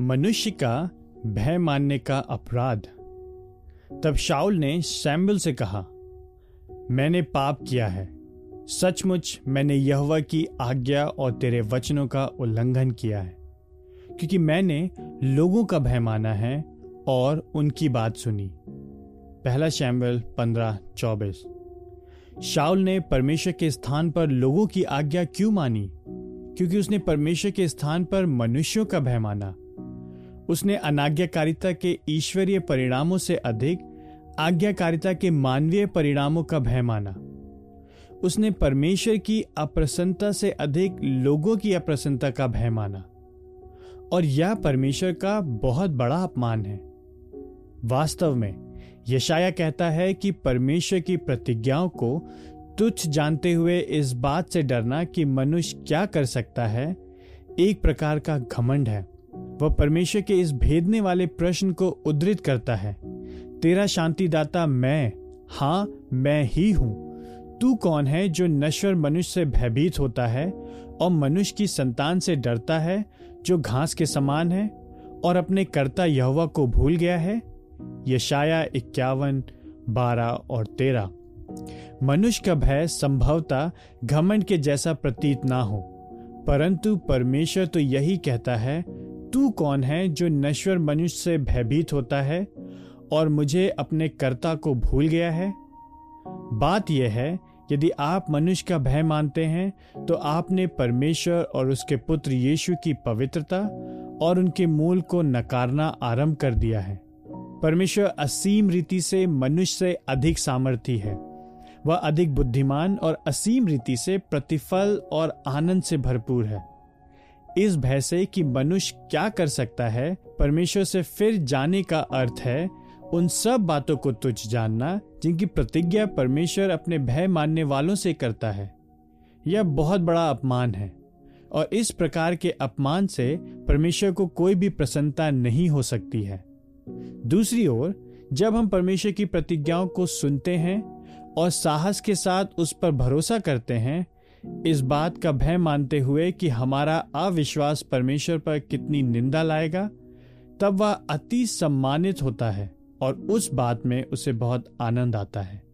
मनुष्य का भय मानने का अपराध। तब शाउल ने सैम्बल से कहा, मैंने पाप किया है। सचमुच मैंने यहवा की आज्ञा और तेरे वचनों का उल्लंघन किया है, क्योंकि मैंने लोगों का भय माना है और उनकी बात सुनी। पहला शैम्बल पंद्रह चौबीस। शाउल ने परमेश्वर के स्थान पर लोगों की आज्ञा क्यों मानी? क्योंकि उसने परमेश्वर के स्थान पर मनुष्यों का भय माना। उसने अनाज्ञाकारिता के ईश्वरीय परिणामों से अधिक आज्ञाकारिता के मानवीय परिणामों का भय माना। उसने परमेश्वर की अप्रसन्नता से अधिक लोगों की अप्रसन्नता का भय माना। और यह परमेश्वर का बहुत बड़ा अपमान है। वास्तव में यशाया कहता है कि परमेश्वर की प्रतिज्ञाओं को तुच्छ जानते हुए इस बात से डरना कि मनुष्य क्या कर सकता है, एक प्रकार का घमंड है। वह परमेश्वर के इस भेदने वाले प्रश्न को उद्धृत करता है। तेरा शांतिदाता मैं हाँ मैं ही हूँ। तू कौन है जो नश्वर मनुष्य से भयभीत होता है और मनुष्य की संतान से डरता है, जो घास के समान है और अपने कर्ता यहवा को भूल गया है? यशाया इक्यावन, बारह और तेरह। मनुष्य का भय संभवता घमंड के जैसा प्रतीत ना हो, परंतु परमेश्वर तो यही कहता है तू कौन है जो नश्वर मनुष्य से भयभीत होता है और मुझे अपने कर्ता को भूल गया है? बात यह है, यदि आप मनुष्य का भय मानते हैं तो आपने परमेश्वर और उसके पुत्र यीशु की पवित्रता और उनके मूल को नकारना आरंभ कर दिया है। परमेश्वर असीम रीति से मनुष्य से अधिक सामर्थ्य है। वह अधिक बुद्धिमान और असीम रीति से प्रतिफल और आनंद से भरपूर है। इस भय से कि मनुष्य क्या कर सकता है? परमेश्वर से फिर जाने का अर्थ है, उन सब बातों को तुझ जानना, जिनकी प्रतिज्ञा परमेश्वर अपने भय मानने वालों से करता है। यह बहुत बड़ा अपमान है, और इस प्रकार के अपमान से परमेश्वर को कोई भी प्रसन्नता नहीं हो सकती है। दूसरी ओर, जब हम परमेश्वर की प्रतिज्ञाओं को सुनते हैं और साहस के साथ उस पर भरोसा करते हैं इस बात का भय मानते हुए कि हमारा अविश्वास परमेश्वर पर कितनी निंदा लाएगा? तब वह अति सम्मानित होता है और उस बात में उसे बहुत आनंद आता है।